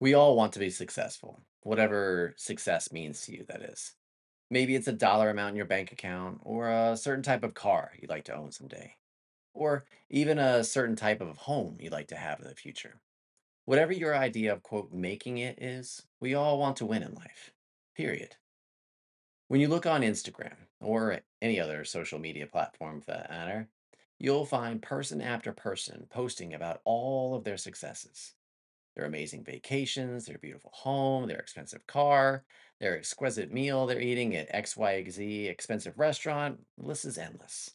We all want to be successful, whatever success means to you, that is. Maybe it's a dollar amount in your bank account, or a certain type of car you'd like to own someday, or even a certain type of home you'd like to have in the future. Whatever your idea of, quote, making it is, we all want to win in life. Period. When you look on Instagram or any other social media platform for that matter, you'll find person after person posting about all of their successes their amazing vacations, their beautiful home, their expensive car, their exquisite meal they're eating at XYZ expensive restaurant. The list is endless.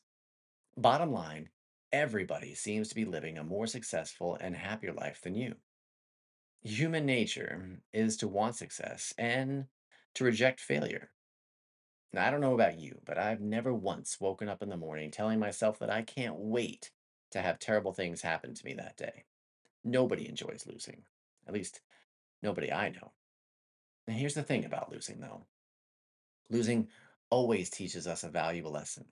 Bottom line, everybody seems to be living a more successful and happier life than you. Human nature is to want success and to reject failure. Now, I don't know about you, but I've never once woken up in the morning telling myself that I can't wait to have terrible things happen to me that day. Nobody enjoys losing. At least, nobody I know. And here's the thing about losing, though losing always teaches us a valuable lesson.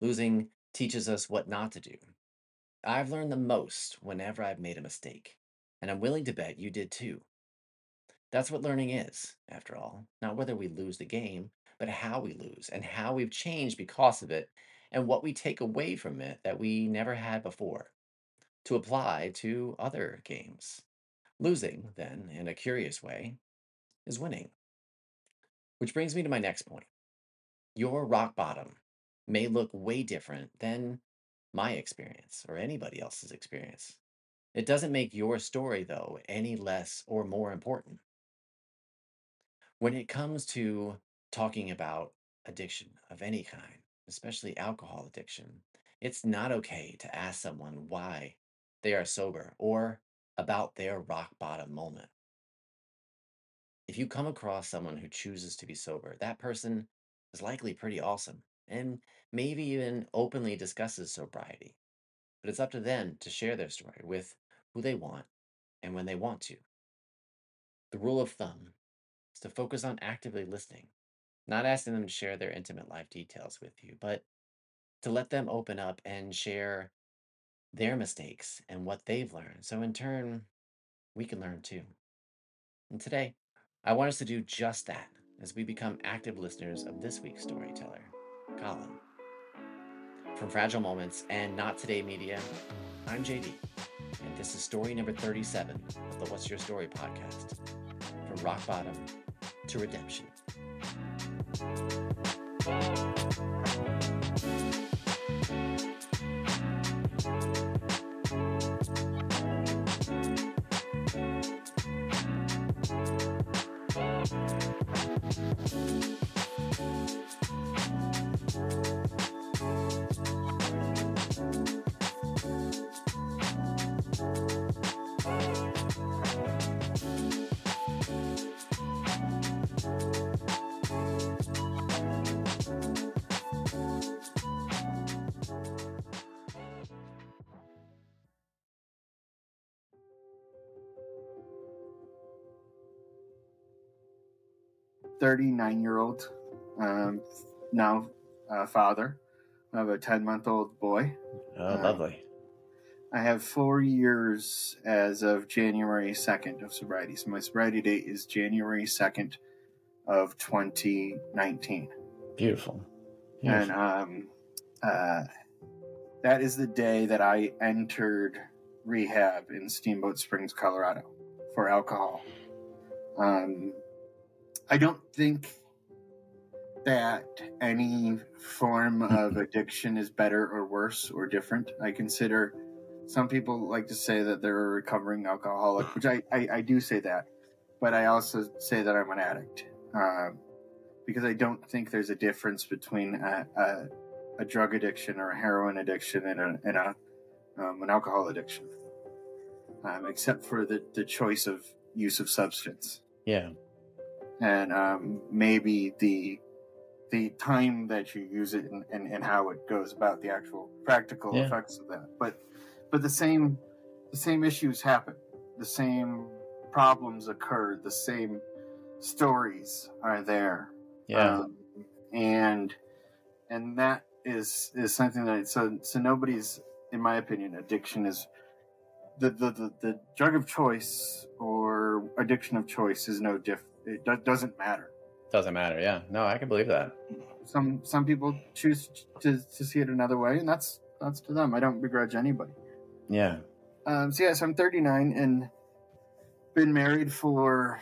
Losing teaches us what not to do. I've learned the most whenever I've made a mistake, and I'm willing to bet you did too. That's what learning is, after all. Not whether we lose the game, but how we lose and how we've changed because of it and what we take away from it that we never had before to apply to other games. Losing, then, in a curious way, is winning. Which brings me to my next point. Your rock bottom may look way different than my experience or anybody else's experience. It doesn't make your story, though, any less or more important. When it comes to talking about addiction of any kind, especially alcohol addiction, it's not okay to ask someone why they are sober or about their rock bottom moment. If you come across someone who chooses to be sober, that person is likely pretty awesome and maybe even openly discusses sobriety. But it's up to them to share their story with who they want and when they want to. The rule of thumb is to focus on actively listening, not asking them to share their intimate life details with you, but to let them open up and share their mistakes and what they've learned. So, in turn, we can learn too. And today, I want us to do just that as we become active listeners of this week's storyteller, Colin. From Fragile Moments and Not Today Media, I'm JD, and this is story number 37 of the What's Your Story podcast From Rock Bottom to Redemption. Thirty-nine-year-old, um, now uh, father of a ten-month-old boy. Oh, Uh, lovely. I have four years as of January 2nd of sobriety. So my sobriety date is January 2nd of 2019. Beautiful. And um, uh, that is the day that I entered rehab in Steamboat Springs, Colorado for alcohol. Um, I don't think that any form of addiction is better or worse or different. I consider some people like to say that they're a recovering alcoholic, which I, I, I do say that, but I also say that I'm an addict um, because I don't think there's a difference between a, a, a drug addiction or a heroin addiction and a, and a um, an alcohol addiction, um, except for the, the choice of use of substance yeah. And um, maybe the the time that you use it and, and, and how it goes about the actual practical Yeah. effects of that. But but the same the same issues happen, the same problems occur, the same stories are there, Yeah. um, and and that is is something that so so nobody's in my opinion addiction is the the, the, the drug of choice or addiction of choice is no diff. It do- doesn't matter. Doesn't matter. Yeah. No, I can believe that. Some some people choose to, to see it another way, and that's that's to them. I don't begrudge anybody. Yeah. Um, so yes, I'm 39 and been married for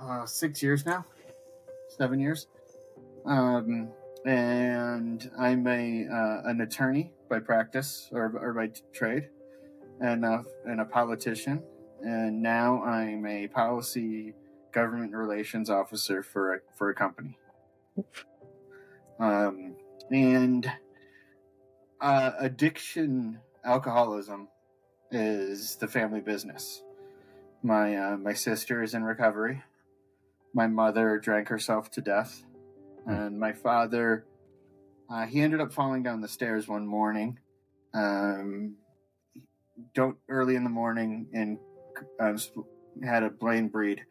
uh, six years now, seven years. Um, and I'm a uh, an attorney by practice or, or by t- trade, and a, and a politician. And now I'm a policy government relations officer for a, for a company. Um, and uh, addiction, alcoholism is the family business. My uh, my sister is in recovery. My mother drank herself to death, and my father uh, he ended up falling down the stairs one morning. Um, don't early in the morning and uh, had a brain bleed.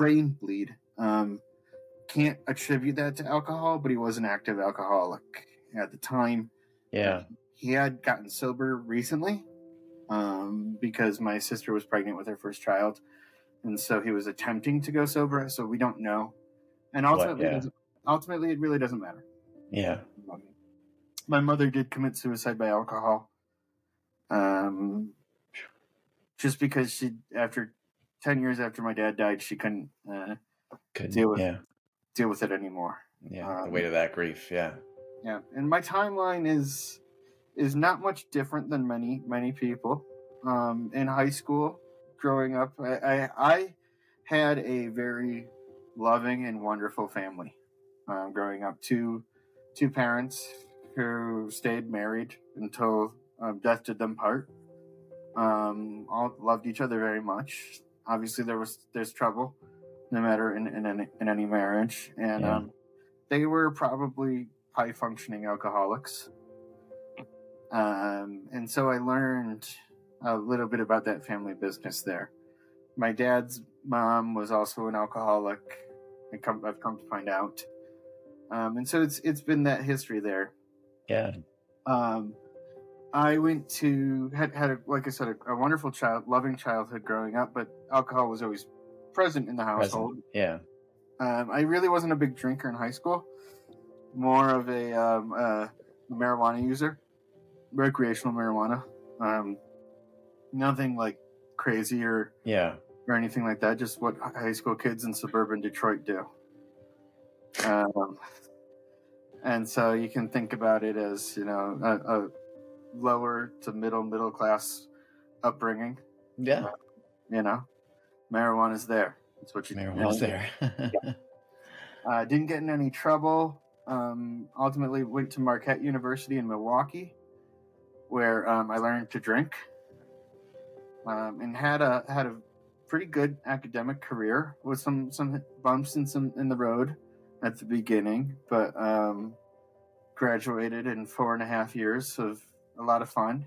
Brain bleed. Um, can't attribute that to alcohol, but he was an active alcoholic at the time. Yeah. He had gotten sober recently um, because my sister was pregnant with her first child, and so he was attempting to go sober. So we don't know, and ultimately, yeah. ultimately, it really doesn't matter. Yeah. Um, my mother did commit suicide by alcohol, um, just because she, after ten years after my dad died, she couldn't uh, Good. Deal with- yeah. deal with it anymore. Yeah. the um, weight of that grief. Yeah. Yeah, and my timeline is is not much different than many many people. Um, in high school, growing up, I, I, I had a very loving and wonderful family. Um, growing up, two two parents who stayed married until um, death did them part. Um, all loved each other very much. Obviously, there was there's trouble, no matter in in any, in any marriage, and Yeah. um, they were probably high functioning alcoholics. Um, and so I learned a little bit about that family business there. My dad's mom was also an alcoholic. I come, I've come to find out. Um, and so it's it's been that history there. Yeah. Um, I went to had had a, like I said a, a wonderful child, loving childhood growing up, but alcohol was always present in the household. Present. Yeah. Um, I really wasn't a big drinker in high school. More of a um, uh, marijuana user, recreational marijuana. Um, nothing like crazy or, Yeah. or anything like that. Just what high school kids in suburban Detroit do. Um, and so you can think about it as you know a, a lower to middle middle class upbringing. Yeah. You know, marijuana's there. That's what you Marijuana's there. Uh, didn't get in any trouble. Um, ultimately, went to Marquette University in Milwaukee, where um, I learned to drink, um, and had a had a pretty good academic career with some some bumps in some in the road at the beginning, but um, graduated in four and a half years of a lot of fun.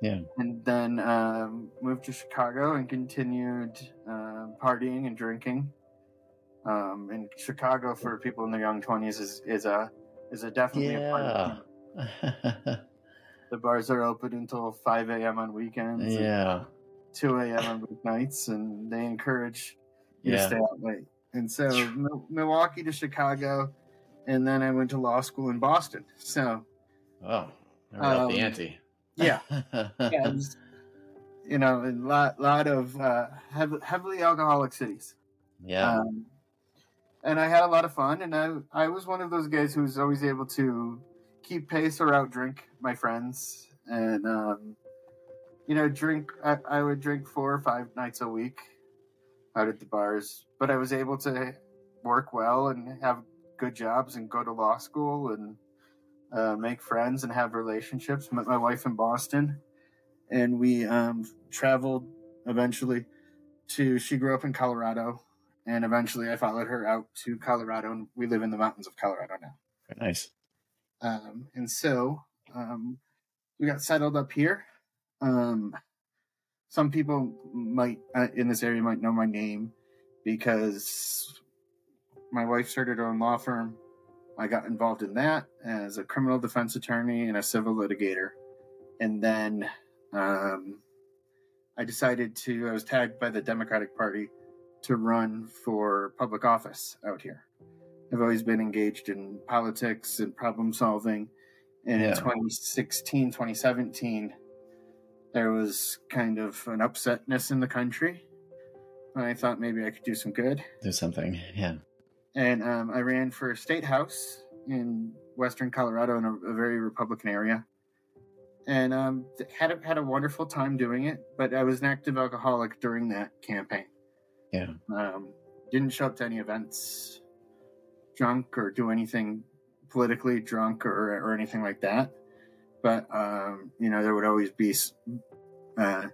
Yeah. and then um, moved to Chicago and continued uh, partying and drinking um, in Chicago for people in their young twenties is is a is a definitely a party. The bars are open until five a.m. on weekends, and yeah. two a.m. on weeknights, and they encourage you to stay out late. And so Mil- Milwaukee to Chicago, and then I went to law school in Boston. So Oh. Up the Um, ante. yeah, yeah, was, you know, a lot lot of uh, hev- heavily alcoholic cities. yeah. Um, and I had a lot of fun, and I I was one of those guys who was always able to keep pace or outdrink my friends, and um, you know, drink. I, I would drink four or five nights a week out at the bars, but I was able to work well and have good jobs and go to law school and uh, make friends and have relationships. Met my wife in Boston, and we um, traveled eventually to. She grew up in Colorado, and eventually I followed her out to Colorado, and we live in the mountains of Colorado now. Very nice. Um, and so um, we got settled up here. Um, some people might uh, in this area might know my name because my wife started her own law firm. I got involved in that as a criminal defense attorney and a civil litigator. And then um, I decided to, I was tagged by the Democratic Party to run for public office out here. I've always been engaged in politics and problem solving. And Yeah. in 2016, 2017, there was kind of an upsetness in the country. And I thought maybe I could do some good. Do something. Yeah. And um, I ran for state house in western Colorado in a, a very Republican area. And um, had a, had a wonderful time doing it, but I was an active alcoholic during that campaign. Yeah. Um, didn't show up to any events drunk or do anything politically drunk or, or anything like that. But, um, you know, there would always be uh,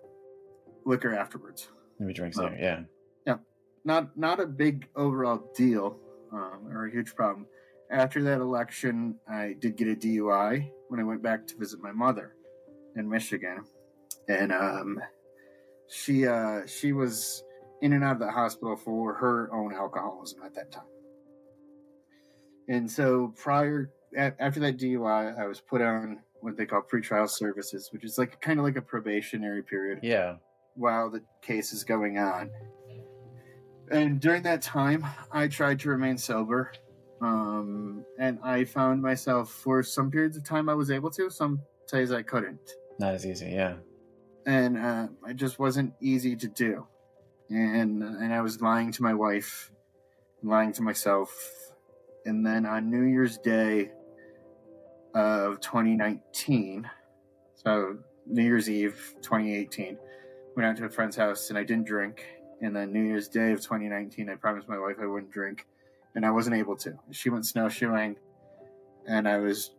liquor afterwards. Maybe drinks there. Yeah. Not not a big overall deal um, or a huge problem. After that election, I did get a DUI when I went back to visit my mother in Michigan, and um, she uh, she was in and out of the hospital for her own alcoholism at that time. And so prior a- after that DUI, I was put on what they call pretrial services, which is like kind of like a probationary period Yeah. while the case is going on. And during that time, I tried to remain sober. Um, and I found myself for some periods of time I was able to, some days I couldn't. Not as easy. Yeah. And uh, it just wasn't easy to do. And, and I was lying to my wife, lying to myself. And then on New Year's Day of 2019, so New Year's Eve 2018, went out to a friend's house and I didn't drink. And then New Year's Day of 2019, I promised my wife I wouldn't drink, and I wasn't able to. She went snowshoeing, and I was,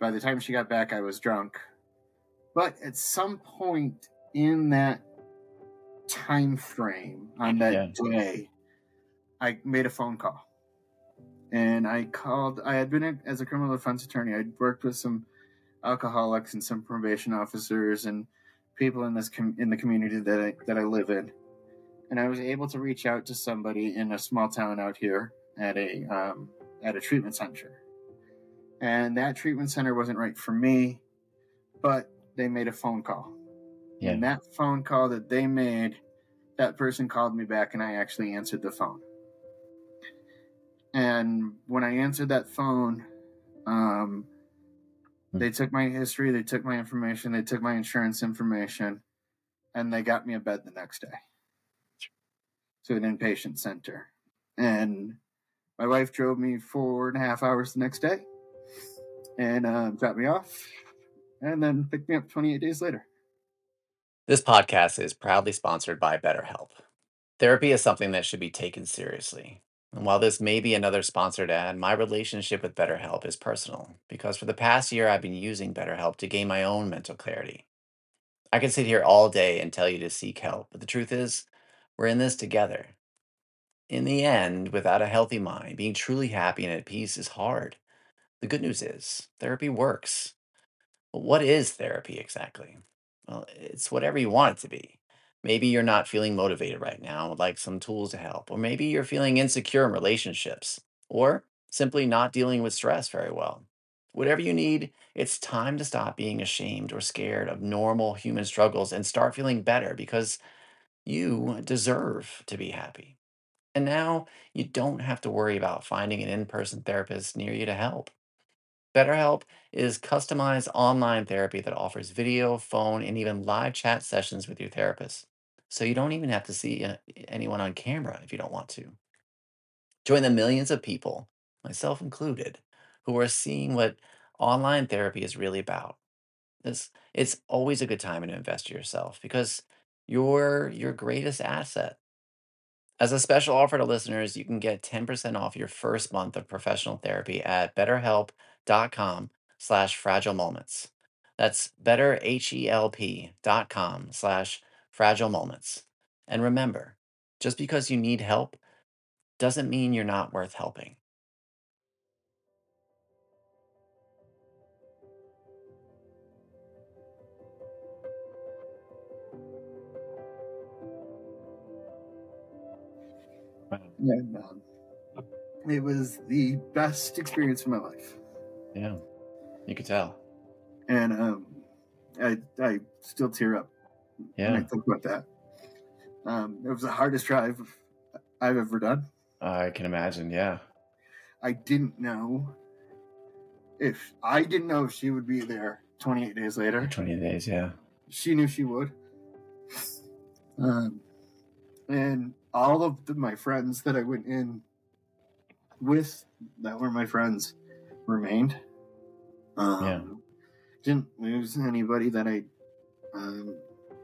by the time she got back, I was drunk. But at some point in that time frame on that Yeah. day, I made a phone call. And I called, I had been as a criminal defense attorney, I'd worked with some alcoholics and some probation officers and people in this com- in the community that I, that I live in and I was able to reach out to somebody in a small town out here at a um, at a treatment center, and that treatment center wasn't right for me, but they made a phone call, Yeah. and that phone call that they made, that person called me back, and I actually answered the phone. And when I answered that phone, um, they took my history, they took my information, they took my insurance information, and they got me a bed the next day to an inpatient center. And my wife drove me four and a half hours the next day and uh, dropped me off and then picked me up 28 days later. This podcast is proudly sponsored by BetterHelp. Therapy is something that should be taken seriously. And while this may be another sponsored ad, my relationship with BetterHelp is personal because for the past year I've been using BetterHelp to gain my own mental clarity. I could sit here all day and tell you to seek help, but the truth is, we're in this together. In the end, without a healthy mind, being truly happy and at peace is hard. The good news is, therapy works. But what is therapy exactly? Well, it's whatever you want it to be. Maybe you're not feeling motivated right now, and would like some tools to help, or maybe you're feeling insecure in relationships, or simply not dealing with stress very well. Whatever you need, it's time to stop being ashamed or scared of normal human struggles and start feeling better because you deserve to be happy. And now you don't have to worry about finding an in person therapist near you to help. BetterHelp is customized online therapy that offers video, phone, and even live chat sessions with your therapist. So you don't even have to see uh, anyone on camera if you don't want to. Join the millions of people, myself included, who are seeing what online therapy is really about. This it's always a good time to invest in yourself because you're your greatest asset. As a special offer to listeners, you can get 10% off your first month of professional therapy at betterhelp.com slash fragile moments. That's betterhelp.com slash fragile moments. And remember, just because you need help doesn't mean you're not worth helping. And um, it was the best experience of my life. Yeah. You could tell. And um, I, I still tear up when I think about that. Um, it was the hardest drive I've ever done. I can imagine. Yeah. I didn't know if I didn't know if she would be there 28 days later. 20 days. Yeah. She knew she would. Um, and all of the, my friends that I went in with that were my friends remained. Um, Yeah. Didn't lose anybody that I, um,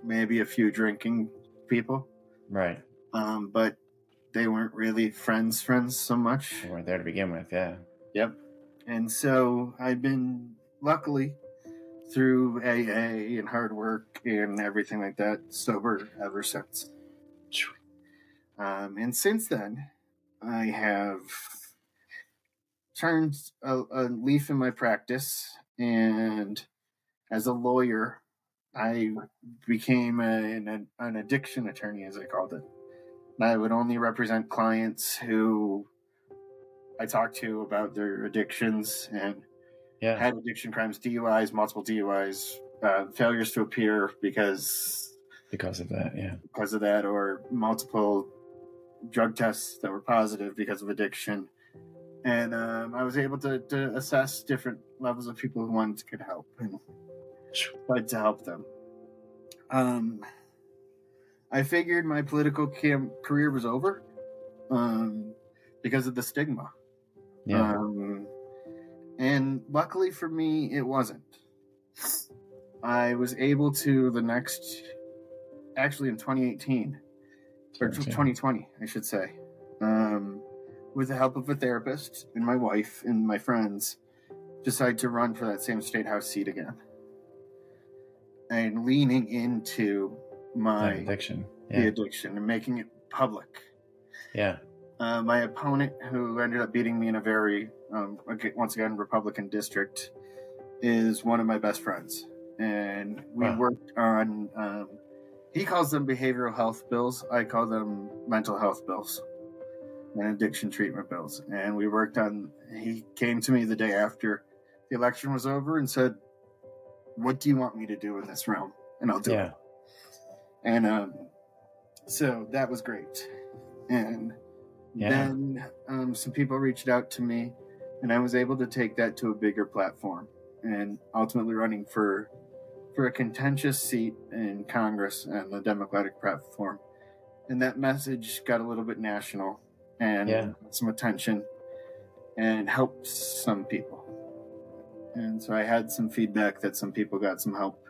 maybe a few drinking people, Right. um, but they weren't really friends, friends so much. You weren't there to begin with. Yeah. Yep. And so I've been luckily through AA and hard work and everything like that sober ever since. Um, and since then, I have turned a, a leaf in my practice, and as a lawyer, I became an, an addiction attorney, as I called it. And I would only represent clients who I talked to about their addictions and Yeah. had addiction crimes, DUIs, multiple DUIs, uh, failures to appear because Because of that. Yeah. because of that, or multiple drug tests that were positive because of addiction. And um, I was able to, to assess different levels of people who wanted to get help and tried to help them. Um, I figured my political cam- career was over um, because of the stigma. Yeah. Um, and luckily for me, it wasn't. I was able to the next, actually in 2018, or 2020, I should say, um, with the help of a therapist and my wife and my friends, decide to run for that same state house seat again. And leaning into my That addiction. the addiction and making it public. Yeah. Uh, my opponent, who ended up beating me in a very, um, once again, Republican district, is one of my best friends. And we Wow. worked on, um, he calls them behavioral health bills. I call them mental health bills and addiction treatment bills. And we worked on, he came to me the day after the election was over and said, What do you want me to do in this realm? And I'll do it. And um, so that was great. And Yeah. then um, some people reached out to me, and I was able to take that to a bigger platform, and ultimately running for for a contentious seat in Congress and the Democratic platform. And that message got a little bit national and Yeah. some attention, and helped some people. And so I had some feedback that some people got some help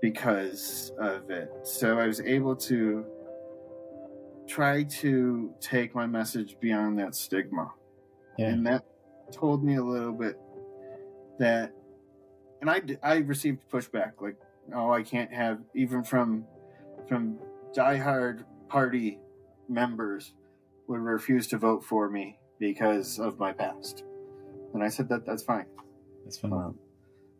because of it. So I was able to try to take my message beyond that stigma. Yeah. And that told me a little bit that, and I, I received pushback like, oh, I can't have, even from, from diehard party members would refuse to vote for me because of my past. And I said that that's fine. That's fine. Um,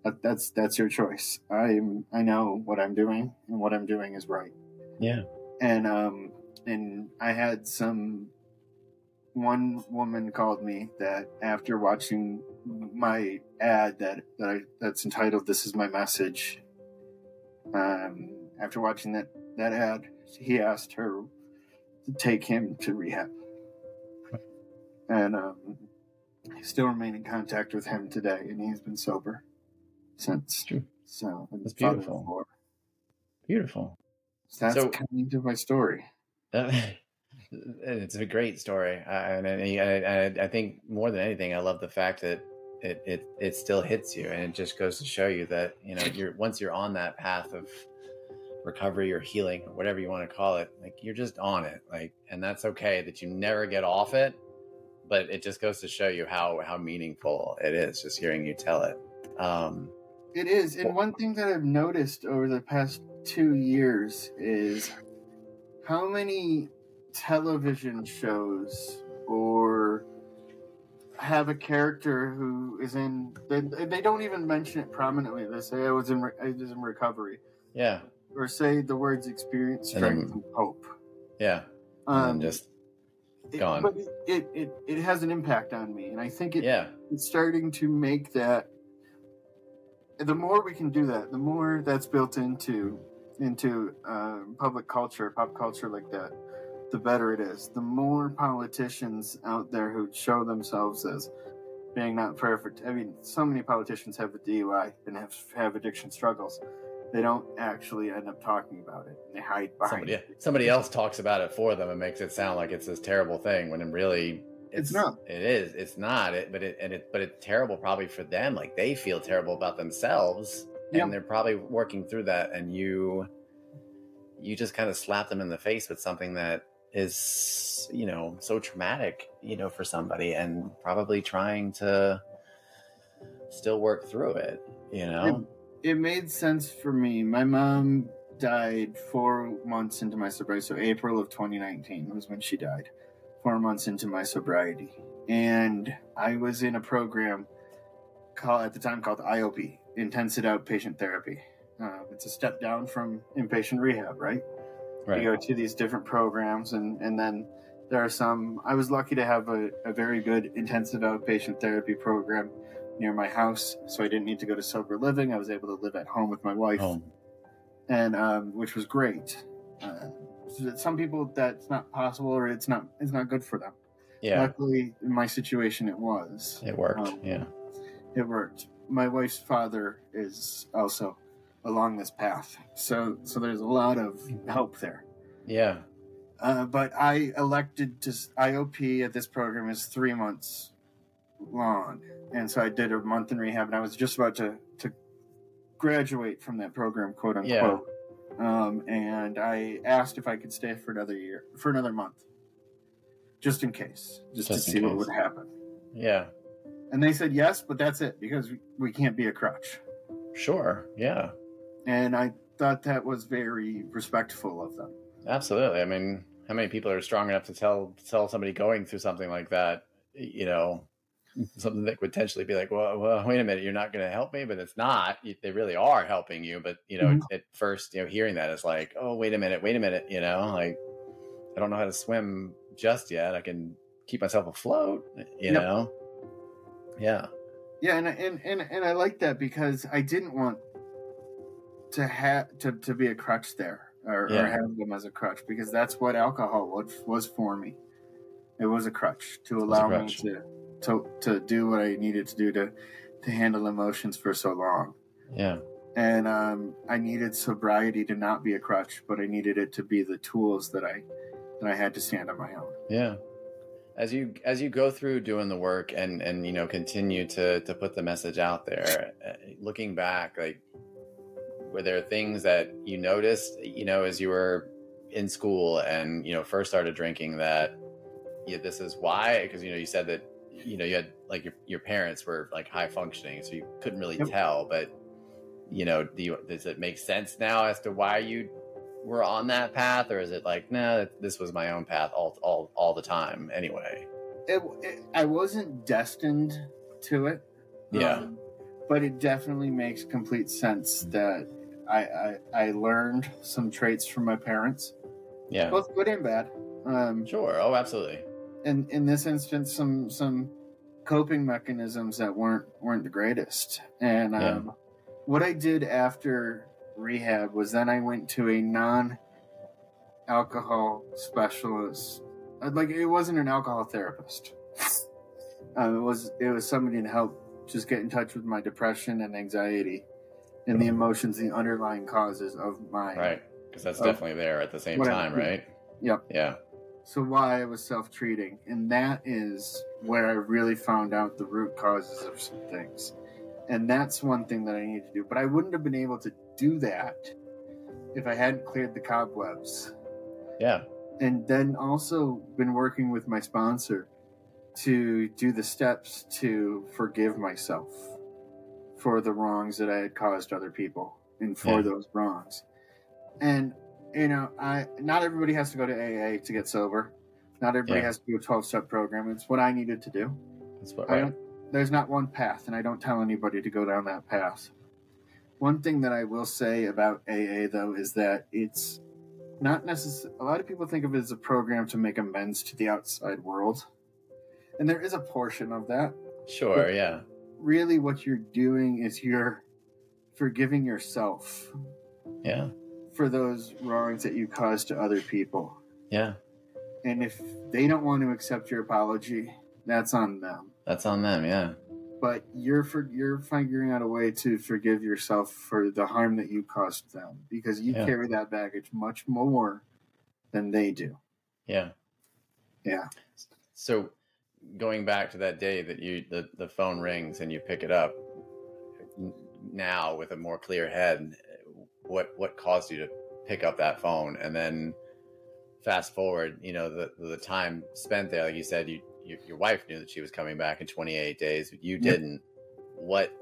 that, that's that's your choice. I'm I know what I'm doing, and what I'm doing is right. Yeah. And um and I had some one woman called me that after watching my ad that that I, that's entitled "This Is My Message." Um, after watching that that ad, he asked her to take him to rehab, and um, I still remain in contact with him today, and he's been sober since. True. So That's beautiful. Beautiful. So that's So- kind of my story. Uh, it's a great story, I, and I, I, I think more than anything, I love the fact that it, it it still hits you, and it just goes to show you that you know you're once you're on that path of recovery or healing or whatever you want to call it, like you're just on it, like, and that's okay that you never get off it, but it just goes to show you how how meaningful it is just hearing you tell it. Um, It is, and one thing that I've noticed over the past two years is how many television shows or have a character who is in they, they don't even mention it prominently. They say i was in re- i was in recovery. Yeah, or say the words experience And then- strength and hope. Yeah, and um, then just it- gone. but it, it it has an impact on me and i think it, yeah, it's starting to make that the more we can do that the more that's built into into um, public culture pop culture like that the better it is. The more politicians out there who show themselves as being not perfect. I mean, so many politicians have a DUI and have have addiction struggles. They don't actually end up talking about it. They hide behind Somebody, it. somebody else talks about it for them and makes it sound like it's this terrible thing when it really It's not. It is. It's not. It, but it and it but it's terrible probably for them. Like they feel terrible about themselves, Yeah. and they're probably working through that. And you, you just kind of slap them in the face with something that is you know so traumatic you know for somebody and probably trying to still work through it you know It made sense for me. My mom died four months into my sobriety, so April of 2019 was when she died. Four months into my sobriety, and I was in a program called at the time called IOP, Intensive Outpatient Therapy. Uh, it's a step down from inpatient rehab, right? Right You go to these different programs, and and then there are some. I was lucky to have a, a very good intensive outpatient therapy program near my house, so I didn't need to go to sober living. I was able to live at home with my wife, home and um, which was great. Uh, some people that's not possible, or it's not it's not good for them. yeah Luckily, in my situation, it was. it worked Um, yeah It worked. My wife's father is also along this path, so so there's a lot of help there. yeah. Uh, but I elected to IOP at this program is three months long, and so I did a month in rehab, and I was just about to to graduate from that program, quote unquote. Um, and I asked if I could stay for another year, for another month, just in case, just, Just to see what would happen. yeah. And they said yes, but that's it because we, we can't be a crutch. sure. Yeah And I thought that was very respectful of them. Absolutely. I mean, how many people are strong enough to tell tell somebody going through something like that, you know, something that could potentially be like, well, well wait a minute, you're not going to help me, but it's not. They really are helping you, but you know, Mhm. at first, you know, hearing that is like, oh, wait a minute, wait a minute, you know, like I don't know how to swim just yet. I can keep myself afloat, you Yep. know. Yeah. Yeah, and and and, and I like that because I didn't want to have to, to be a crutch there or, Yeah. or have them as a crutch because that's what alcohol was, was for me. It was a crutch to allow crutch. me to, to to do what I needed to do to to handle emotions for so long. Yeah. And um, I needed sobriety to not be a crutch, but I needed it to be the tools that I that I had to stand on my own. Yeah. As you as you go through doing the work and and you know continue to to put the message out there, uh, looking back, like were there things that you noticed, you know, as you were in school and you know first started drinking that yeah, this is why because you know you said that you know you had like your your parents were like high functioning, so you couldn't really Yep. tell, but you know, do you, does it make sense now as to why you were on that path, or is it like, nah, this was my own path all all all the time anyway? it, it, I wasn't destined to it. Yeah. Um, but it definitely makes complete sense that I, I I learned some traits from my parents, Yeah, both good and bad. Um, sure. Oh, absolutely. and in this instance, some some coping mechanisms that weren't weren't the greatest. And um, Yeah. what I did after rehab was then I went to a non alcohol specialist. Uh, Like it wasn't an alcohol therapist. Uh, it was it was somebody to help just get in touch with my depression and anxiety and the emotions, the underlying causes of my Right, because that's definitely there at the same Whatever. time, right? Yep. Yeah. So why I was self-treating, and that is where I really found out the root causes of some things, and that's one thing that I need to do. But I wouldn't have been able to do that if I hadn't cleared the cobwebs, Yeah. and then also been working with my sponsor to do the steps to forgive myself for the wrongs that I had caused other people and for Yeah. those wrongs. And you know, I not everybody has to go to AA to get sober. Not everybody Yeah. has to do a twelve step program. It's what I needed to do. That's what. Right. there's not one path, and I don't tell anybody to go down that path. One thing that I will say about AA though is that it's not necessarily. A lot of people think of it as a program to make amends to the outside world, and there is a portion of that. Sure. Yeah. Really, what you're doing is you're forgiving yourself Yeah. for those wrongs that you caused to other people. Yeah. And if they don't want to accept your apology, that's on them. That's on them. Yeah. But you're for you're figuring out a way to forgive yourself for the harm that you caused them because you Yeah. carry that baggage much more than they do. Yeah. Yeah. So going back to that day that you the, the phone rings and you pick it up now with a more clear head, what what caused you to pick up that phone and then fast forward, you know, the the time spent there, like you said, you, you your wife knew that she was coming back in 28 days, but you Yep. didn't. What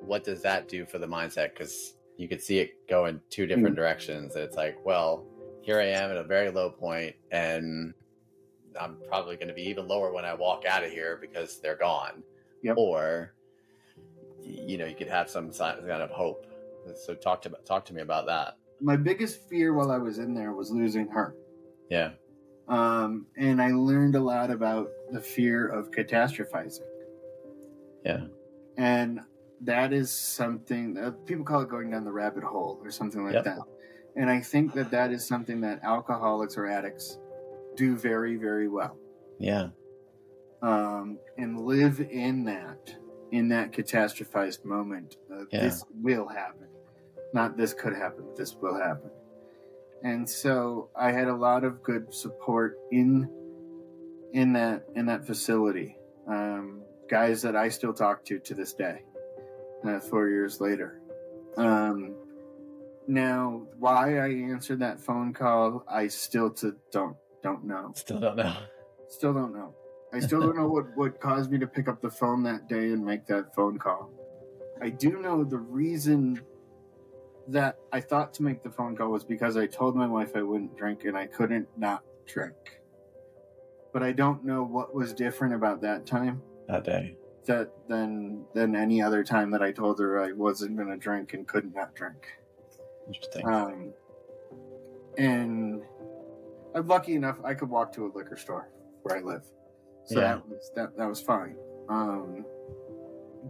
what does that do for the mindset? Because you could see it go in two different mm. directions. It's like, well, here I am at a very low point, and I'm probably going to be even lower when I walk out of here because they're gone. Yep. Or, you know, you could have some kind of hope. So talk to talk to me about that. My biggest fear while I was in there was losing her. Yeah. Um, and I learned a lot about the fear of catastrophizing. Yeah. And that is something that people call it going down the rabbit hole or something like Yep. that. And I think that that is something that alcoholics or addicts do very, very well. Yeah. Um, and live in that, in that catastrophized moment. Uh, Yeah. This will happen. Not this could happen, this will happen. And so I had a lot of good support in in that in that facility. Um, guys that I still talk to to this day, uh, four years later. Um, now, why I answered that phone call, I still to don't don't know. Still don't know. Still don't know. I still don't know what what caused me to pick up the phone that day and make that phone call. I do know the reason that I thought to make the phone call was because I told my wife I wouldn't drink and I couldn't not drink. But I don't know what was different about that time That day. that than than any other time that I told her I wasn't going to drink and couldn't not drink. Interesting. Um, and I'm lucky enough I could walk to a liquor store where I live, so Yeah. that was that that was fine. Um,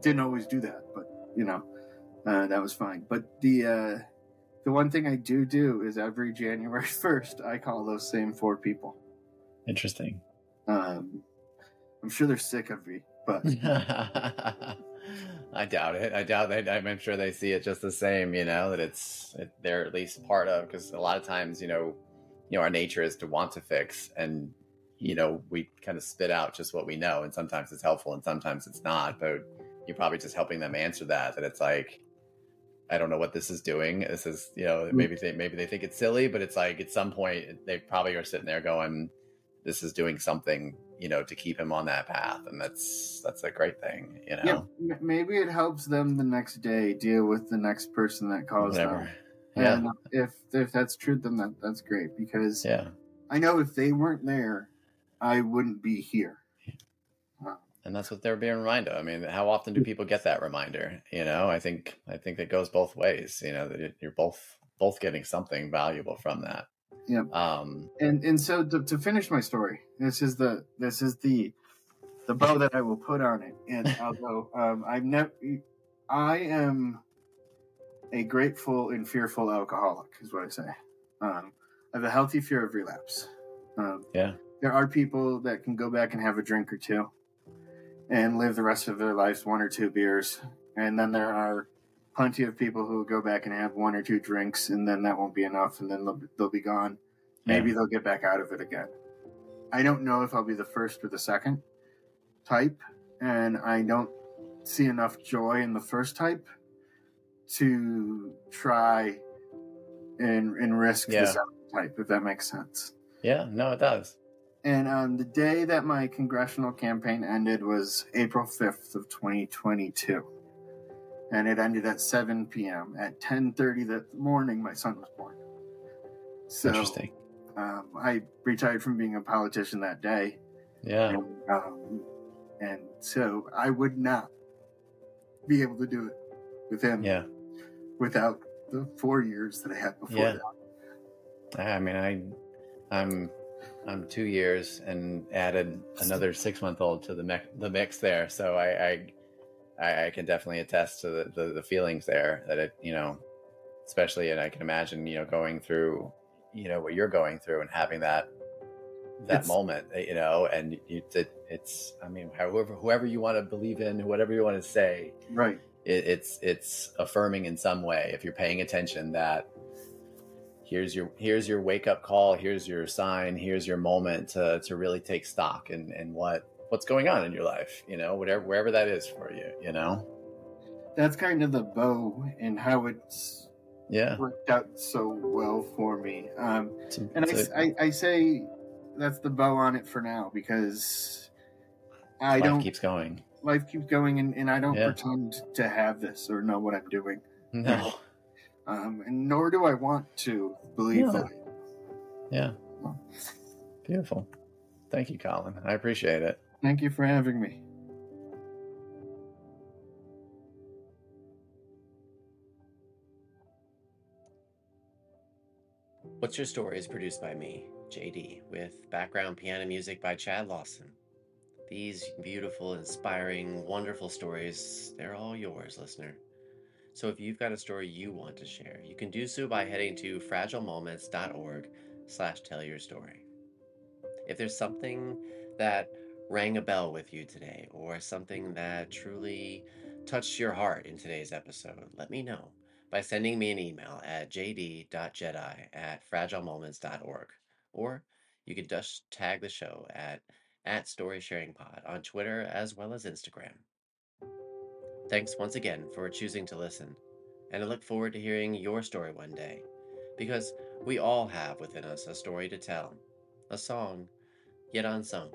didn't always do that, but you know, uh, that was fine. But the uh, the one thing I do do is every January first I call those same four people. Interesting. Um, I'm sure they're sick of me, but I doubt it. I doubt that. I'm sure they see it just the same. You know that it's it, they're at least part of because a lot of times you know, you know, our nature is to want to fix, and you know we kind of spit out just what we know, and sometimes it's helpful, and sometimes it's not. But you're probably just helping them answer that. That it's like. I don't know what this is doing. This is, you know, mm. maybe they maybe they think it's silly, but it's like at some point they probably are sitting there going, "This is doing something you know to keep him on that path and that's that's a great thing you know m- maybe it helps them the next day deal with the next person that calls them. Yeah And if if that's true, then that, that's great because yeah I know if they weren't there, I wouldn't be here. and that's what they're being reminded of. i mean how often do people get that reminder you know i think i think it goes both ways you know that you're both both getting something valuable from that Yep. um And and so to, to finish my story, this is the this is the the bow that I will put on it. And although um, I've never, I am a grateful and fearful alcoholic, is what I say. Um, I have a healthy fear of relapse. Um, yeah. There are people that can go back and have a drink or two and live the rest of their lives one or two beers. And then there are plenty of people who will go back and have one or two drinks and then that won't be enough and then they'll, they'll be gone. Maybe they'll get back out of it again. I don't know if i'll be the first or the second type and i don't see enough joy in the first type to try and, and risk Yeah. the type if that makes sense yeah no it does and um, the day that my congressional campaign ended was April 5th of 2022. And it ended at 7 p.m. At 10.30 that morning, my son was born. So interesting um, I retired from being a politician that day. yeah And, um, and so I would not be able to do it with him yeah without the four years that I had before Yeah. that. i mean i i'm i'm two years and added another six month old to the mix the mix there so i i I, can definitely attest to the, the, the feelings there that it, you know, especially, and I can imagine, you know, going through, you know, what you're going through and having that, that It's- moment, eh, you know, and you, it, it's, I mean, however, whoever you want to believe in, whatever you want to say, right. It, it's, it's affirming in some way. If you're paying attention that here's your, here's your wake up call, here's your sign, here's your moment to, to really take stock and, and what, what's going on in your life, you know, whatever, wherever that is for you, you know? That's kind of the bow and how it's Yeah. worked out so well for me. Um, It's and I, it's s- a- I, I say that's the bow on it for now because I don't. keeps going. Life keeps going, and, and I don't Yeah. pretend to have this or know what I'm doing. No. Um, and nor do I want to believe No. that. Yeah. Beautiful. Thank you, Colin. I appreciate it. Thank you for having me. What's Your Story is produced by me, JD, with background piano music by Chad Lawson. These beautiful, inspiring, wonderful stories, they're all yours, listener. So if you've got a story you want to share, you can do so by heading to fragilemoments.org slash tell your story. If there's something that rang a bell with you today, or something that truly touched your heart in today's episode, let me know by sending me an email at jd.jedi at fragilemoments.org. Or you can just tag the show at, at Story Sharing Pod on Twitter as well as Instagram. Thanks once again for choosing to listen, and I look forward to hearing your story one day, because we all have within us a story to tell, a song yet unsung.